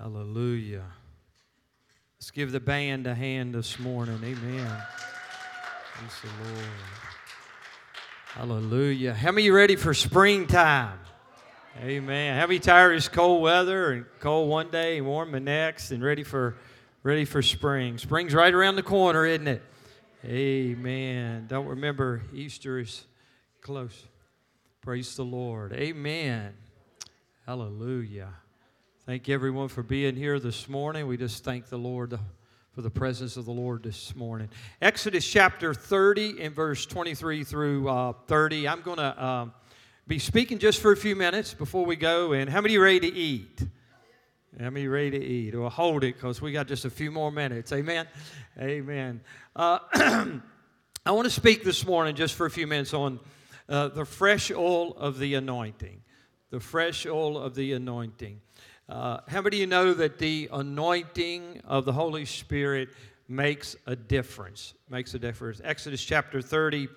Hallelujah. Let's give the band a hand this morning. Amen. Praise the Lord. Hallelujah. How many you ready for springtime? Amen. How many tired of cold weather and cold one day and warm the next and ready for ready for spring? Spring's right around the corner, isn't it? Amen. Don't remember Easter is close. Praise the Lord. Amen. Hallelujah. Thank you everyone for being here this morning. We just thank the Lord for the presence of the Lord this morning. Exodus chapter 30 and verse 23 through uh, 30. I'm going to um, be speaking just for a few minutes before we go. And how many ready to eat? How many ready to eat? Well, hold it because we got just a few more minutes. Amen. Amen. Uh, I want to speak this morning just for a few minutes on uh, the fresh oil of the anointing. The fresh oil of the anointing. Uh, how many of you know that the anointing of the Holy Spirit makes a difference? Makes a difference. Exodus chapter 30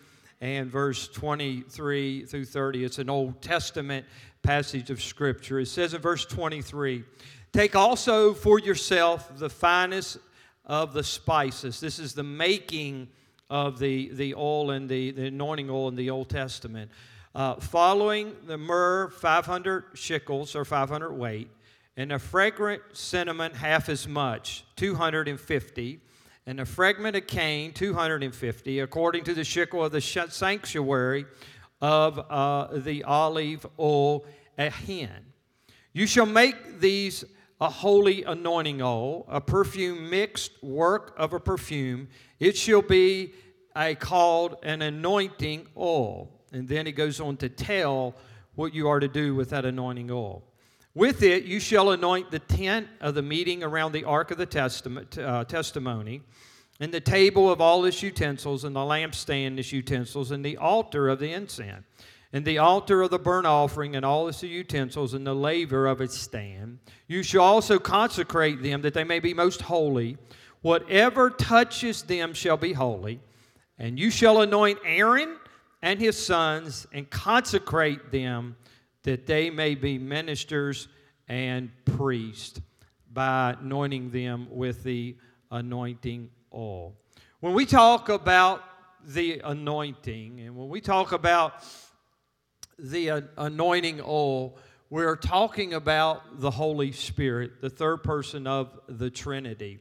and verse 23 through 30. It's an Old Testament passage of Scripture. It says in verse 23 Take also for yourself the finest of the spices. This is the making of the, the oil and the, the anointing oil in the Old Testament. Uh, following the myrrh, 500 shekels or 500 weight and a fragrant cinnamon half as much, 250, and a fragment of cane, 250, according to the shekel of the sanctuary of uh, the olive oil, a hin. You shall make these a holy anointing oil, a perfume mixed work of a perfume. It shall be a called an anointing oil. And then it goes on to tell what you are to do with that anointing oil. With it, you shall anoint the tent of the meeting around the ark of the testament, uh, testimony, and the table of all its utensils, and the lampstand, its utensils, and the altar of the incense, and the altar of the burnt offering, and all its utensils, and the laver of its stand. You shall also consecrate them that they may be most holy. Whatever touches them shall be holy. And you shall anoint Aaron and his sons, and consecrate them that they may be ministers and priests by anointing them with the anointing oil. When we talk about the anointing and when we talk about the anointing oil, we're talking about the Holy Spirit, the third person of the Trinity.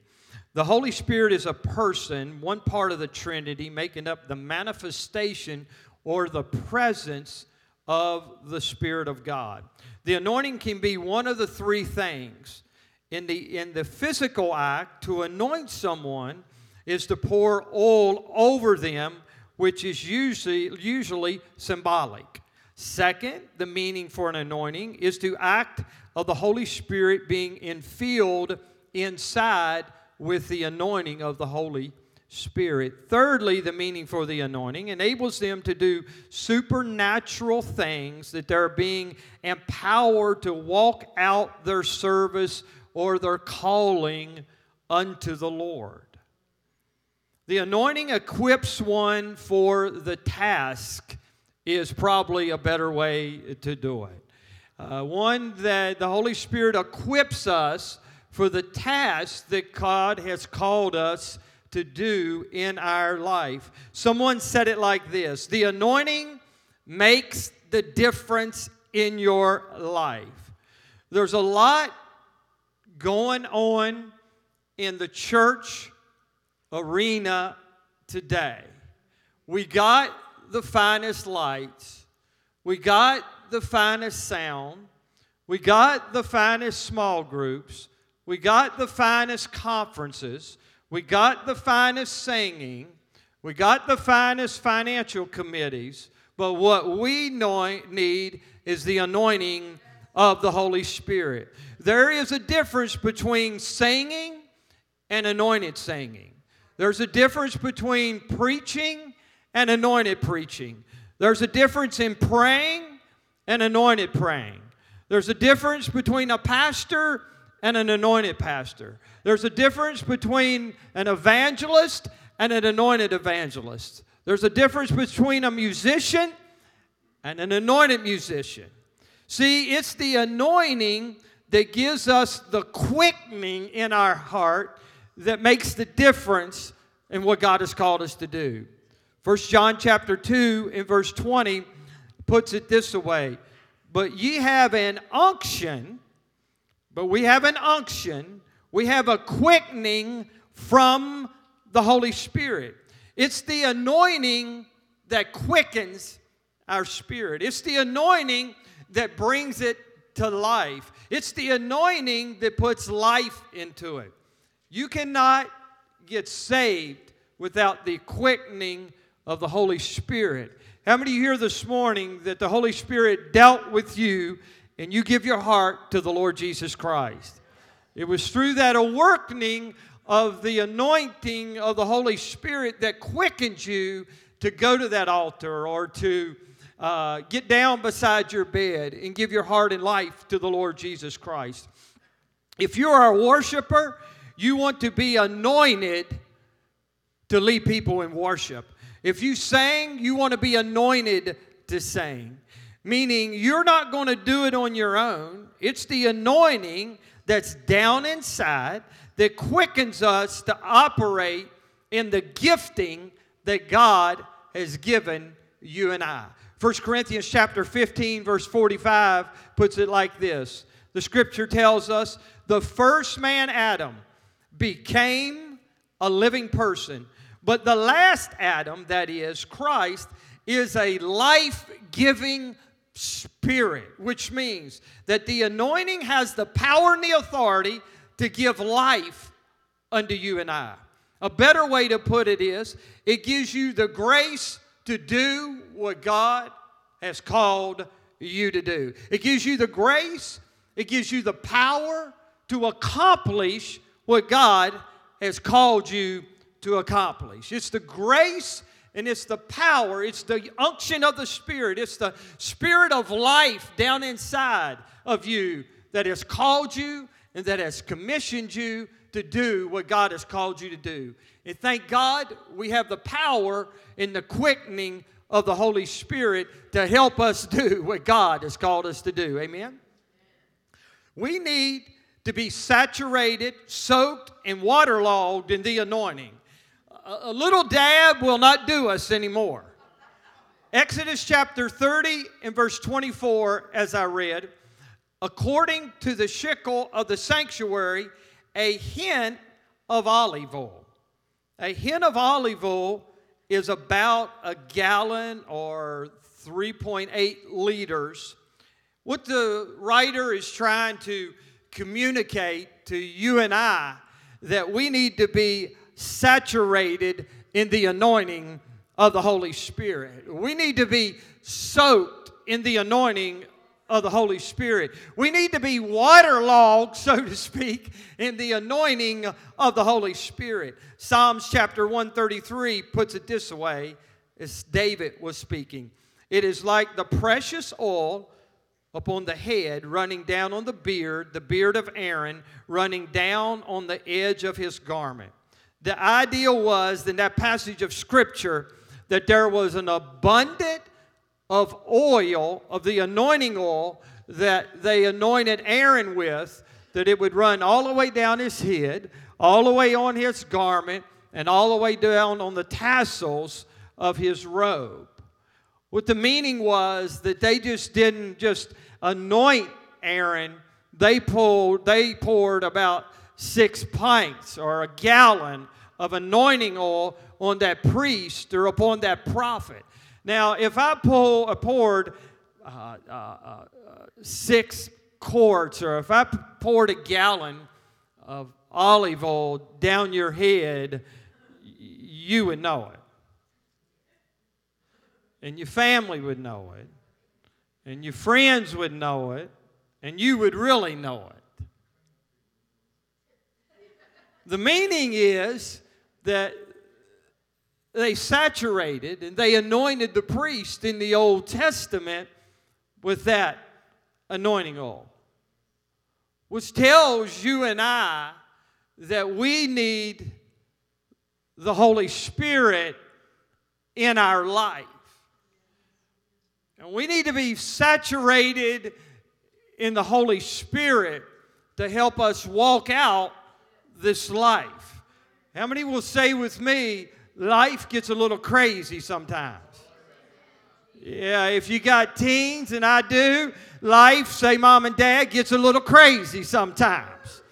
The Holy Spirit is a person, one part of the Trinity, making up the manifestation or the presence of the Spirit of God. The anointing can be one of the three things. In the, in the physical act, to anoint someone is to pour oil over them, which is usually, usually symbolic. Second, the meaning for an anointing is to act of the Holy Spirit being infilled inside with the anointing of the Holy Spirit. Thirdly, the meaning for the anointing enables them to do supernatural things that they're being empowered to walk out their service or their calling unto the Lord. The anointing equips one for the task is probably a better way to do it. Uh, one that the Holy Spirit equips us for the task that God has called us to do in our life. Someone said it like this The anointing makes the difference in your life. There's a lot going on in the church arena today. We got the finest lights, we got the finest sound, we got the finest small groups, we got the finest conferences. We got the finest singing. We got the finest financial committees. But what we need is the anointing of the Holy Spirit. There is a difference between singing and anointed singing. There's a difference between preaching and anointed preaching. There's a difference in praying and anointed praying. There's a difference between a pastor and an anointed pastor. There's a difference between an evangelist and an anointed evangelist. There's a difference between a musician and an anointed musician. See, it's the anointing that gives us the quickening in our heart that makes the difference in what God has called us to do. First John chapter 2 in verse 20 puts it this way, but ye have an unction, but we have an unction, we have a quickening from the Holy Spirit. It's the anointing that quickens our spirit. It's the anointing that brings it to life. It's the anointing that puts life into it. You cannot get saved without the quickening of the Holy Spirit. How many of you here this morning that the Holy Spirit dealt with you and you give your heart to the Lord Jesus Christ? It was through that awakening of the anointing of the Holy Spirit that quickened you to go to that altar or to uh, get down beside your bed and give your heart and life to the Lord Jesus Christ. If you are a worshiper, you want to be anointed to lead people in worship. If you sang, you want to be anointed to sing. Meaning, you're not going to do it on your own. It's the anointing that's down inside that quickens us to operate in the gifting that God has given you and I. 1 Corinthians chapter 15 verse 45 puts it like this. The scripture tells us the first man Adam became a living person, but the last Adam, that is Christ, is a life-giving spirit, which means that the anointing has the power and the authority to give life unto you and I. A better way to put it is it gives you the grace to do what God has called you to do. It gives you the grace, it gives you the power to accomplish what God has called you to accomplish. It's the grace and it's the power, it's the unction of the Spirit, it's the spirit of life down inside of you that has called you and that has commissioned you to do what God has called you to do. And thank God we have the power in the quickening of the Holy Spirit to help us do what God has called us to do. Amen? We need to be saturated, soaked, and waterlogged in the anointing. A, little dab will not do us anymore. Exodus chapter 30 and verse 24, as I read, according to the shekel of the sanctuary, a hin of olive oil. A hin of olive oil is about a gallon or 3.8 liters. What the writer is trying to communicate to you and I that we need to be saturated in the anointing of the Holy Spirit. We need to be soaked in the anointing of the Holy Spirit. We need to be waterlogged, so to speak, in the anointing of the Holy Spirit. Psalms chapter 133 puts it this way as David was speaking It is like the precious oil upon the head, running down on the beard, the beard of Aaron, running down on the edge of his garment. The idea was in that passage of Scripture that there was an abundant of oil, of the anointing oil that they anointed Aaron with, that it would run all the way down his head, all the way on his garment, and all the way down on the tassels of his robe. What the meaning was that they just didn't just anoint Aaron, they poured, they poured about six pints or a gallon of anointing oil on that priest or upon that prophet. Now, if I pull, uh, poured uh, uh, uh, six quarts, or if I poured a gallon of olive oil down your head, you would know it. And your family would know it. And your friends would know it. And you would really know it. The meaning is that they saturated and they anointed the priest in the Old Testament with that anointing oil, which tells you and I that we need the Holy Spirit in our life. And we need to be saturated in the Holy Spirit to help us walk out this life. How many will say with me, life gets a little crazy sometimes? Yeah, if you got teens, and I do, life, say mom and dad, gets a little crazy sometimes.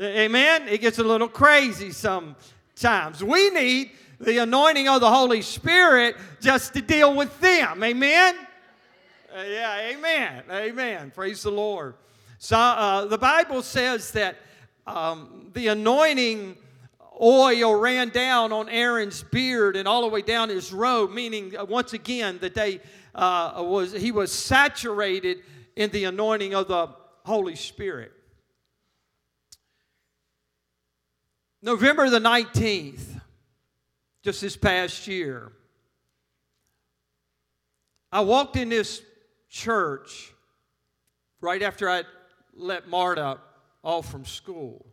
Amen? It gets a little crazy sometimes. We need the anointing of the Holy Spirit just to deal with them. Amen? Uh, yeah, amen. Amen. Praise the Lord. So uh, the Bible says that um, the anointing oil ran down on Aaron's beard and all the way down his robe, meaning uh, once again that they uh, was he was saturated in the anointing of the Holy Spirit. November the 19th, just this past year, I walked in this church right after I let Marta off from school.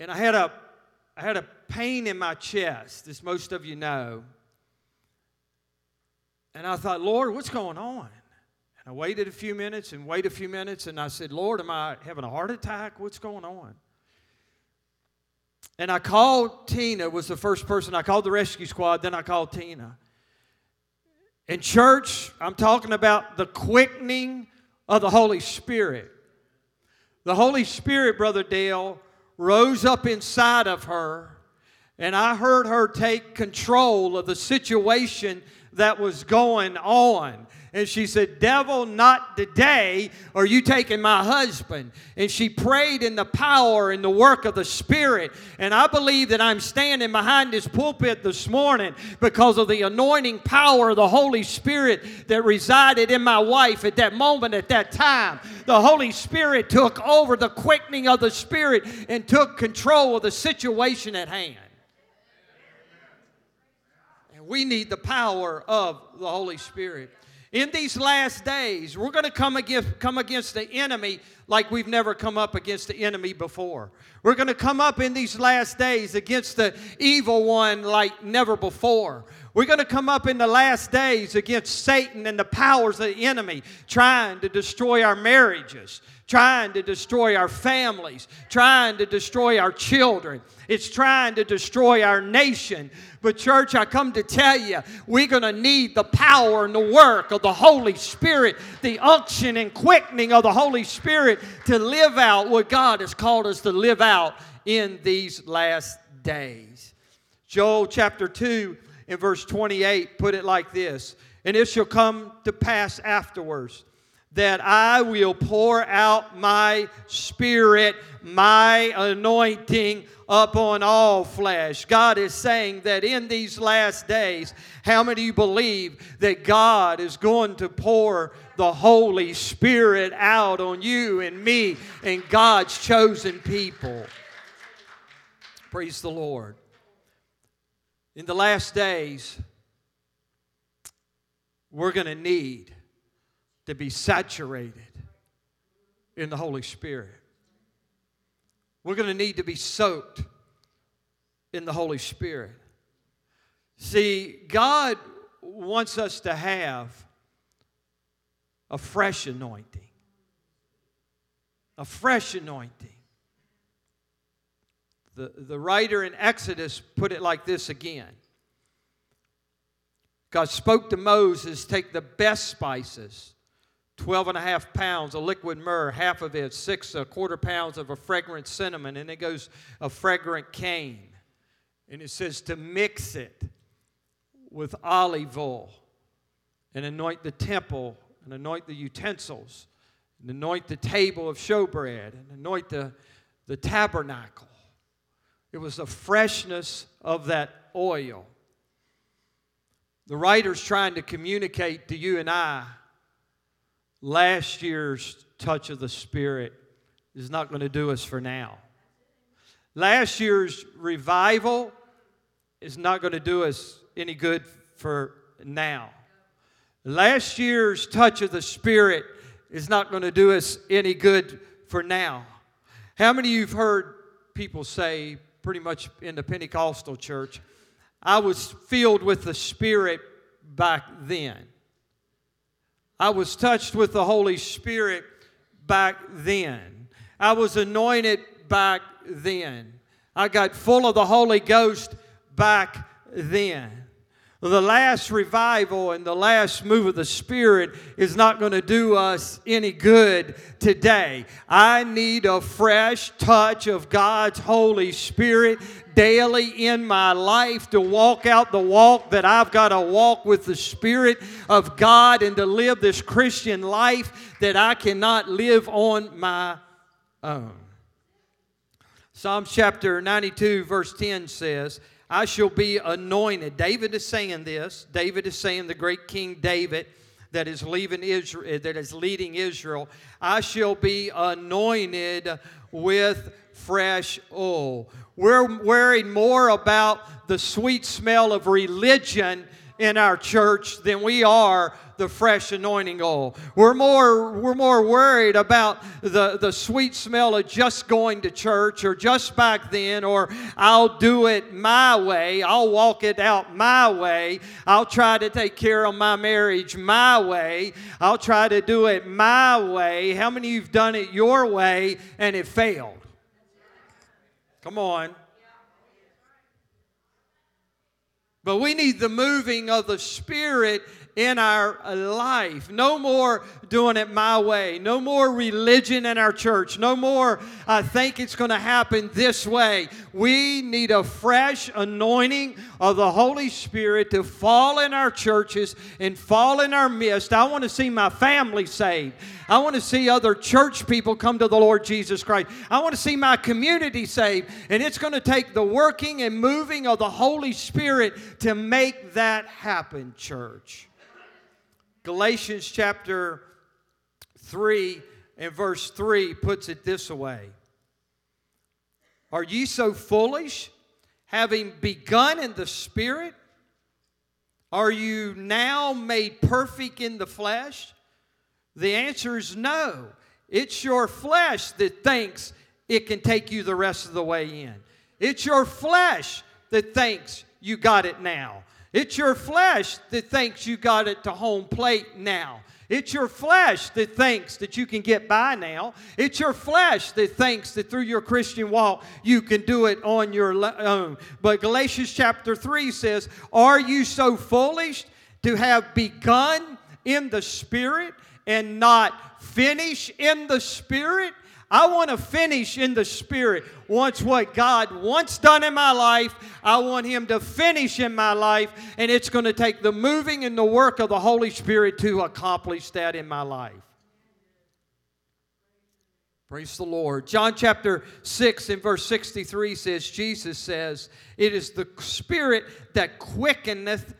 And I had a I had a pain in my chest, as most of you know. And I thought, Lord, what's going on? And I waited a few minutes and waited a few minutes, and I said, Lord, am I having a heart attack? What's going on? And I called Tina, was the first person. I called the rescue squad, then I called Tina. In church, I'm talking about the quickening of the Holy Spirit. The Holy Spirit, Brother Dale, rose up inside of her, and I heard her take control of the situation that was going on. And she said, Devil, not today are you taking my husband. And she prayed in the power and the work of the Spirit. And I believe that I'm standing behind this pulpit this morning because of the anointing power of the Holy Spirit that resided in my wife at that moment, at that time. The Holy Spirit took over the quickening of the Spirit and took control of the situation at hand. And we need the power of the Holy Spirit in these last days, we're going to come against, come against the enemy like we've never come up against the enemy before. We're going to come up in these last days against the evil one like never before. We're going to come up in the last days against Satan and the powers of the enemy trying to destroy our marriages, trying to destroy our families, trying to destroy our children. It's trying to destroy our nation. But, church, I come to tell you, we're going to need the power and the work of the Holy Spirit, the unction and quickening of the Holy Spirit to live out what God has called us to live out in these last days. Joel chapter 2 and verse 28 put it like this And it shall come to pass afterwards that I will pour out my spirit, my anointing upon all flesh. God is saying that in these last days, how many of you believe that God is going to pour the Holy Spirit out on you and me and God's chosen people? Praise the Lord. In the last days, we're going to need to be saturated in the Holy Spirit. We're going to need to be soaked in the Holy Spirit. See, God wants us to have a fresh anointing. A fresh anointing. The, the writer in Exodus put it like this again God spoke to Moses, take the best spices 12 and a half pounds of liquid myrrh, half of it, six a quarter pounds of a fragrant cinnamon, and it goes a fragrant cane. And it says to mix it with olive oil and anoint the temple and anoint the utensils and anoint the table of showbread and anoint the, the tabernacle. It was the freshness of that oil. The writer's trying to communicate to you and I last year's touch of the Spirit is not going to do us for now. Last year's revival is not going to do us any good for now. Last year's touch of the Spirit is not going to do us any good for now. How many of you have heard people say, pretty much in the Pentecostal church, I was filled with the Spirit back then? I was touched with the Holy Spirit back then. I was anointed back then. I got full of the Holy Ghost back then. The last revival and the last move of the Spirit is not going to do us any good today. I need a fresh touch of God's Holy Spirit daily in my life to walk out the walk that I've got to walk with the Spirit of God and to live this Christian life that I cannot live on my own. Psalms chapter 92, verse 10 says, I shall be anointed. David is saying this. David is saying the great King David that is leaving Israel, eh, that is leading Israel. I shall be anointed with fresh oil. We're worrying more about the sweet smell of religion in our church than we are the fresh anointing oil. We're more, we're more worried about the, the sweet smell of just going to church or just back then or I'll do it my way. I'll walk it out my way. I'll try to take care of my marriage my way. I'll try to do it my way. How many of you've done it your way and it failed? Come on. But we need the moving of the Spirit in our life. No more doing it my way. No more religion in our church. No more, I think it's going to happen this way. We need a fresh anointing of the Holy Spirit to fall in our churches and fall in our midst. I want to see my family saved. I want to see other church people come to the Lord Jesus Christ. I want to see my community saved. And it's going to take the working and moving of the Holy Spirit to make that happen, church. Galatians chapter 3 and verse 3 puts it this way Are ye so foolish, having begun in the Spirit? Are you now made perfect in the flesh? The answer is no. It's your flesh that thinks it can take you the rest of the way in. It's your flesh that thinks you got it now. It's your flesh that thinks you got it to home plate now. It's your flesh that thinks that you can get by now. It's your flesh that thinks that through your Christian walk you can do it on your own. But Galatians chapter 3 says, Are you so foolish to have begun in the Spirit and not finish in the Spirit? I want to finish in the Spirit. Once what God once done in my life, I want Him to finish in my life, and it's going to take the moving and the work of the Holy Spirit to accomplish that in my life. Praise the Lord. John chapter 6 and verse 63 says, Jesus says, It is the Spirit that quickeneth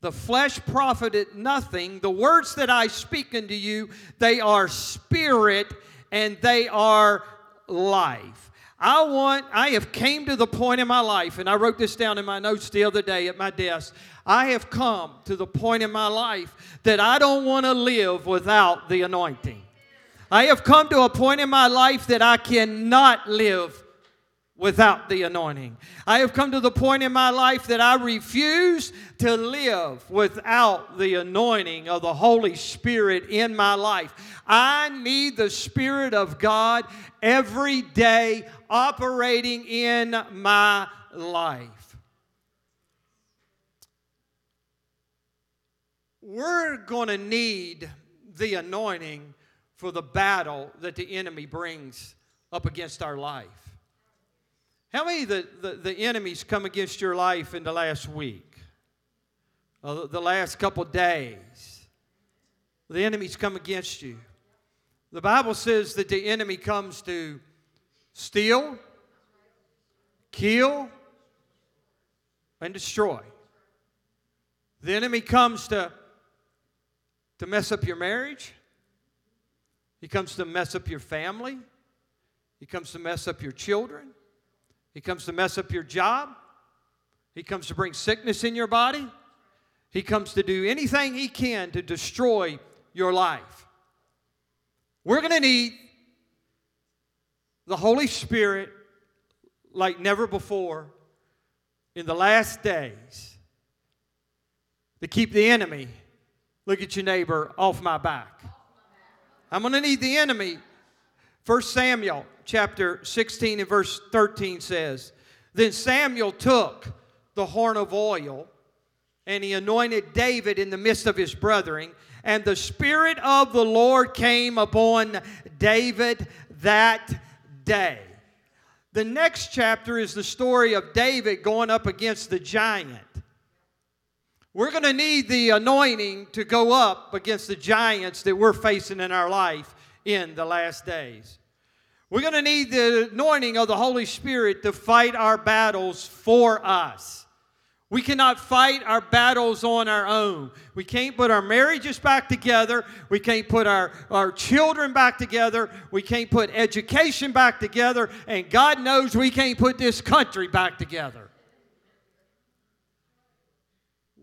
the flesh profited nothing. The words that I speak unto you, they are spirit and they are life. I want, I have came to the point in my life, and I wrote this down in my notes the other day at my desk. I have come to the point in my life that I don't want to live without the anointing. I have come to a point in my life that I cannot live without the anointing. I have come to the point in my life that I refuse to live without the anointing of the Holy Spirit in my life. I need the Spirit of God every day operating in my life. We're going to need the anointing for the battle that the enemy brings up against our life. How many the, the, the enemies come against your life in the last week? Uh, the last couple days? The enemies come against you. The Bible says that the enemy comes to steal, kill, and destroy. The enemy comes to, to mess up your marriage. He comes to mess up your family. He comes to mess up your children. He comes to mess up your job. He comes to bring sickness in your body. He comes to do anything he can to destroy your life. We're going to need the Holy Spirit like never before in the last days to keep the enemy, look at your neighbor, off my back. I'm going to need the enemy 1 Samuel chapter 16 and verse 13 says, Then Samuel took the horn of oil and he anointed David in the midst of his brethren. And the Spirit of the Lord came upon David that day. The next chapter is the story of David going up against the giant. We're going to need the anointing to go up against the giants that we're facing in our life in the last days. We're going to need the anointing of the Holy Spirit to fight our battles for us. We cannot fight our battles on our own. We can't put our marriages back together. We can't put our, our children back together. We can't put education back together. And God knows we can't put this country back together.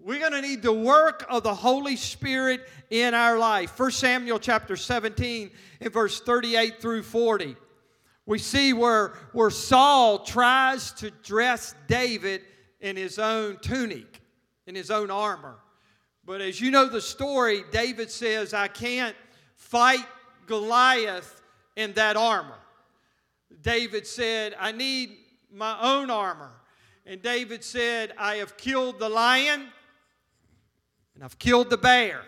We're going to need the work of the Holy Spirit in our life. 1 Samuel chapter 17 in verse 38 through 40. We see where, where Saul tries to dress David in his own tunic, in his own armor. But as you know the story, David says, I can't fight Goliath in that armor. David said, I need my own armor. And David said, I have killed the lion and I've killed the bear.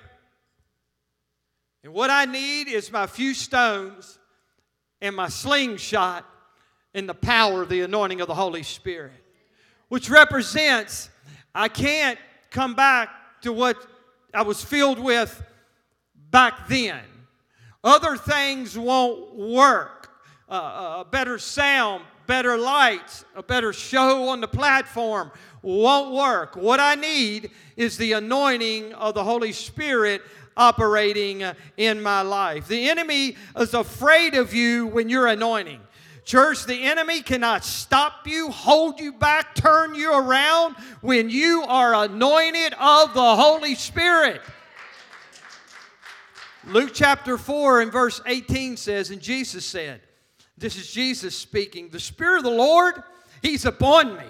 And what I need is my few stones and my slingshot and the power of the anointing of the Holy Spirit which represents I can't come back to what I was filled with back then. Other things won't work. Uh, a better sound, better lights, a better show on the platform won't work. What I need is the anointing of the Holy Spirit operating in my life. The enemy is afraid of you when you're anointing. Church, the enemy cannot stop you, hold you back, turn you around when you are anointed of the Holy Spirit. Luke chapter 4 and verse 18 says, And Jesus said, This is Jesus speaking, the Spirit of the Lord, He's upon me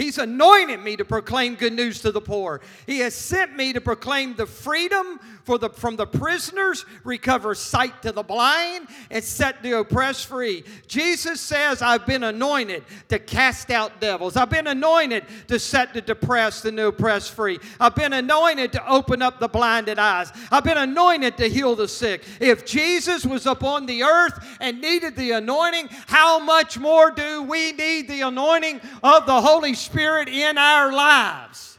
He's anointed me to proclaim good news to the poor. He has sent me to proclaim the freedom for the, from the prisoners, recover sight to the blind, and set the oppressed free. Jesus says, I've been anointed to cast out devils. I've been anointed to set the depressed and the oppressed free. I've been anointed to open up the blinded eyes. I've been anointed to heal the sick. If Jesus was upon the earth and needed the anointing, how much more do we need the anointing of the Holy Spirit? Spirit in our lives.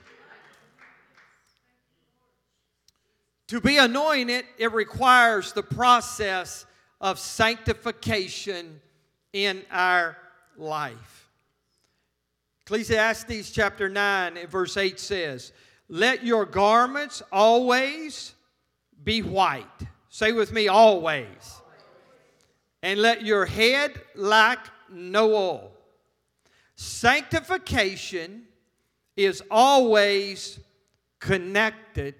To be anointed, it requires the process of sanctification in our life. Ecclesiastes chapter 9 and verse 8 says, Let your garments always be white. Say with me, always. And let your head lack no oil. Sanctification is always connected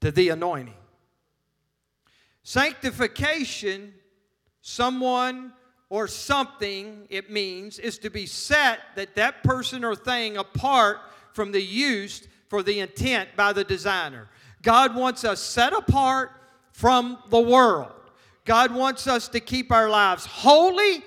to the anointing. Sanctification, someone or something, it means, is to be set that that person or thing apart from the use for the intent by the designer. God wants us set apart from the world. God wants us to keep our lives holy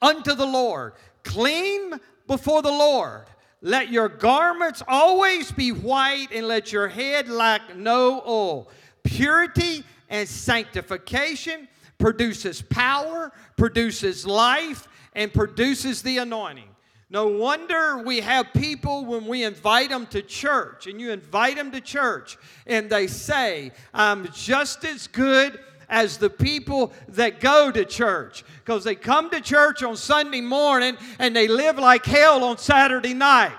unto the Lord clean before the Lord. Let your garments always be white, and let your head lack no oil. Purity and sanctification produces power, produces life, and produces the anointing. No wonder we have people when we invite them to church, and you invite them to church, and they say, I'm just as good as the people that go to church because they come to church on Sunday morning and they live like hell on Saturday night.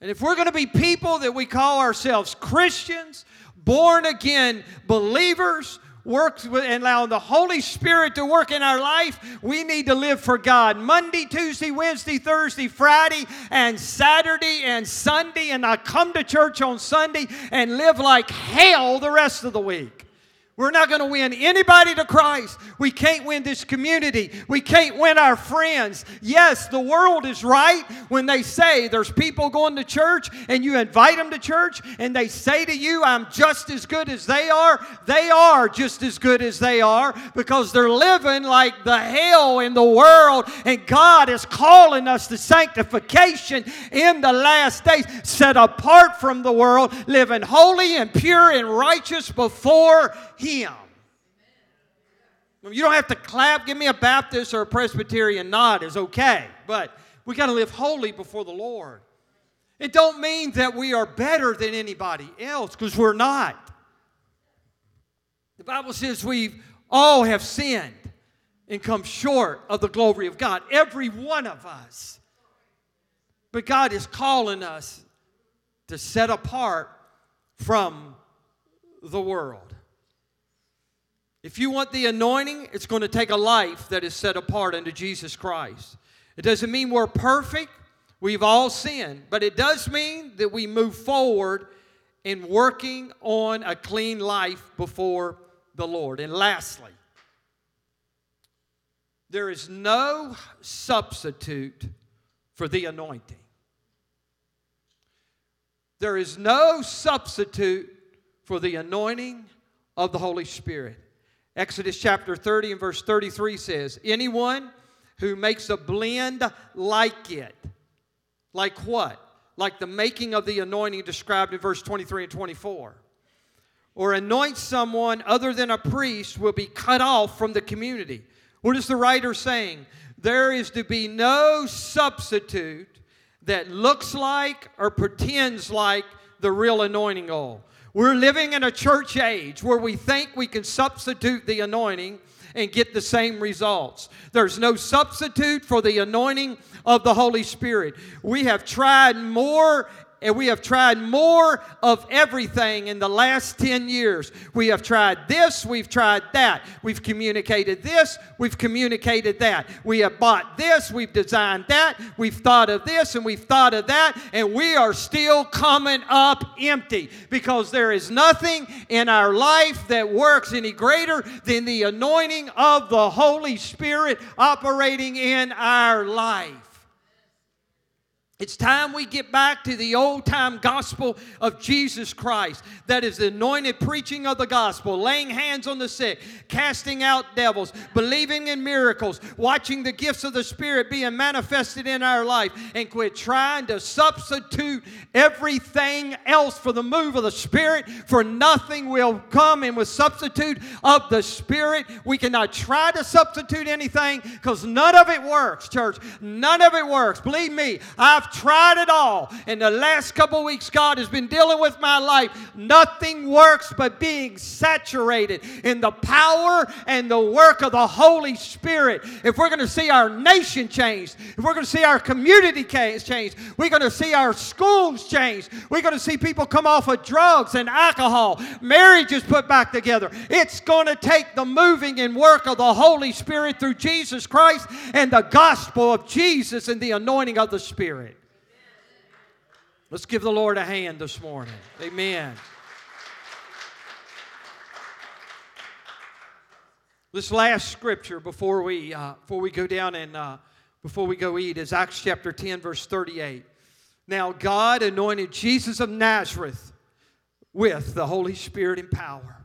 And if we're going to be people that we call ourselves Christians, born again believers, works with, and allow the Holy Spirit to work in our life, we need to live for God. Monday, Tuesday, Wednesday, Thursday, Friday, and Saturday and Sunday, and I come to church on Sunday and live like hell the rest of the week. We're not going to win anybody to Christ. We can't win this community. We can't win our friends. Yes, the world is right when they say there's people going to church and you invite them to church and they say to you, I'm just as good as they are. They are just as good as they are because they're living like the hell in the world and God is calling us to sanctification in the last days, set apart from the world, living holy and pure and righteous before him. You don't have to clap. Give me a Baptist or a Presbyterian nod is okay. But we got to live holy before the Lord. It don't mean that we are better than anybody else because we're not. The Bible says we all have sinned and come short of the glory of God. Every one of us. But God is calling us to set apart from the world. If you want the anointing, it's going to take a life that is set apart unto Jesus Christ. It doesn't mean we're perfect. We've all sinned. But it does mean that we move forward in working on a clean life before the Lord. And lastly, there is no substitute for the anointing. There is no substitute for the anointing of the Holy Spirit. Exodus chapter 30 and verse 33 says, Anyone who makes a blend like it, like what? Like the making of the anointing described in verse 23 and 24, or anoints someone other than a priest will be cut off from the community. What is the writer saying? There is to be no substitute that looks like or pretends like the real anointing oil. We're living in a church age where we think we can substitute the anointing and get the same results. There's no substitute for the anointing of the Holy Spirit. We have tried more and we have tried more of everything in the last 10 years. We have tried this, we've tried that. We've communicated this, we've communicated that. We have bought this, we've designed that, we've thought of this, and we've thought of that, and we are still coming up empty because there is nothing in our life that works any greater than the anointing of the Holy Spirit operating in our life. It's time we get back to the old time gospel of Jesus Christ. That is the anointed preaching of the gospel, laying hands on the sick, casting out devils, believing in miracles, watching the gifts of the Spirit being manifested in our life, and quit trying to substitute everything else for the move of the Spirit, for nothing will come in with substitute of the Spirit. We cannot try to substitute anything because none of it works, church. None of it works. Believe me, I've I've tried it all. In the last couple weeks, God has been dealing with my life. Nothing works but being saturated in the power and the work of the Holy Spirit. If we're going to see our nation change, if we're going to see our community change, we're going to see our schools change, we're going to see people come off of drugs and alcohol, marriages put back together. It's going to take the moving and work of the Holy Spirit through Jesus Christ and the gospel of Jesus and the anointing of the Spirit. Let's give the Lord a hand this morning. Amen. This last scripture before we uh, before we go down and uh, before we go eat is Acts chapter 10 verse 38. Now God anointed Jesus of Nazareth with the Holy Spirit and power.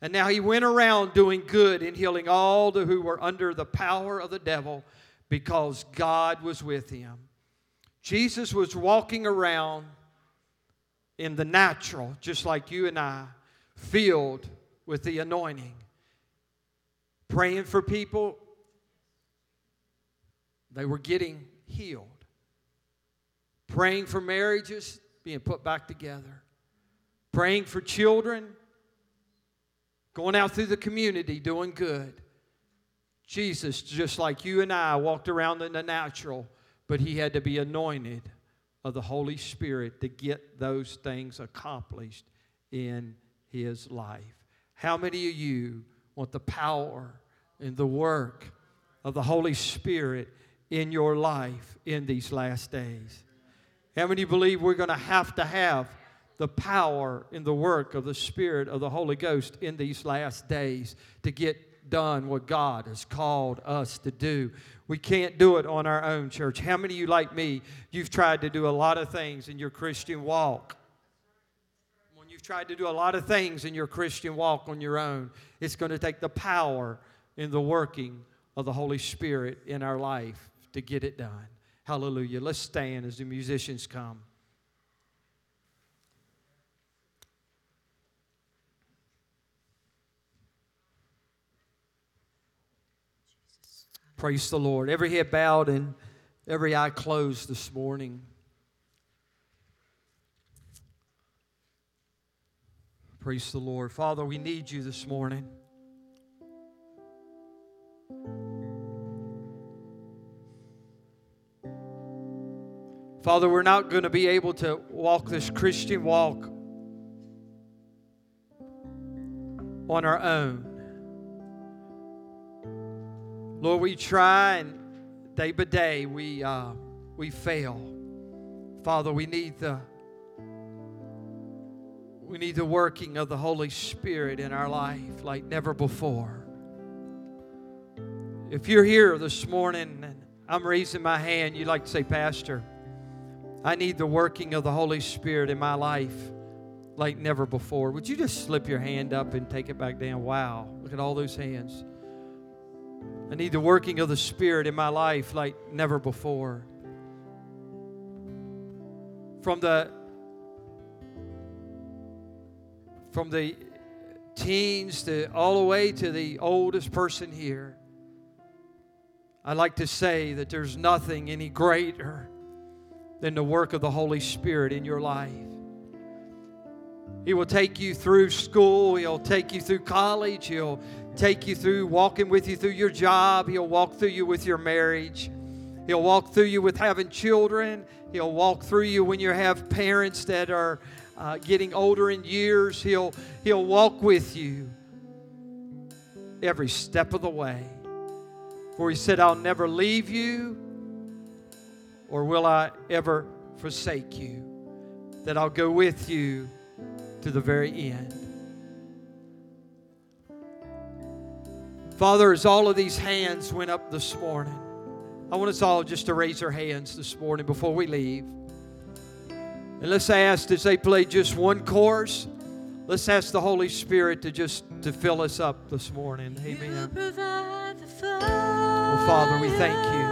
And now he went around doing good and healing all who were under the power of the devil because God was with him. Jesus was walking around in the natural, just like you and I, filled with the anointing, praying for people. They were getting healed. Praying for marriages being put back together. Praying for children. Going out through the community doing good. Jesus, just like you and I, walked around in the natural but he had to be anointed of the Holy Spirit to get those things accomplished in his life. How many of you want the power and the work of the Holy Spirit in your life in these last days? How many believe we're going to have to have the power and the work of the Spirit of the Holy Ghost in these last days to done what God has called us to do. We can't do it on our own, church. How many of you, like me, you've tried to do a lot of things in your Christian walk? When you've tried to do a lot of things in your Christian walk on your own, it's going to take the power in the working of the Holy Spirit in our life to get it done. Hallelujah. Let's stand as the musicians come. Praise the Lord. Every head bowed and every eye closed this morning. Praise the Lord. Father, we need you this morning. Father, we're not going to be able to walk this Christian walk on our own. Lord, we try and day by day we, uh, we fail. Father, we need the we need the working of the Holy Spirit in our life like never before. If you're here this morning and I'm raising my hand, you'd like to say, Pastor, I need the working of the Holy Spirit in my life like never before. Would you just slip your hand up and take it back down? Wow, look at all those hands. I need the working of the Spirit in my life like never before. From the from the teens to all the way to the oldest person here. I like to say that there's nothing any greater than the work of the Holy Spirit in your life. He will take you through school, He'll take you through college, He'll take you through walking with you through your job, He'll walk through you with your marriage. He'll walk through you with having children. He'll walk through you when you have parents that are uh, getting older in years. He'll, he'll walk with you every step of the way. For He said, I'll never leave you, or will I ever forsake you. That I'll go with you to the very end. Father, as all of these hands went up this morning, I want us all just to raise our hands this morning before we leave. And let's ask as they play just one chorus, let's ask the Holy Spirit to just to fill us up this morning. Amen. Well, oh, Father, we thank you.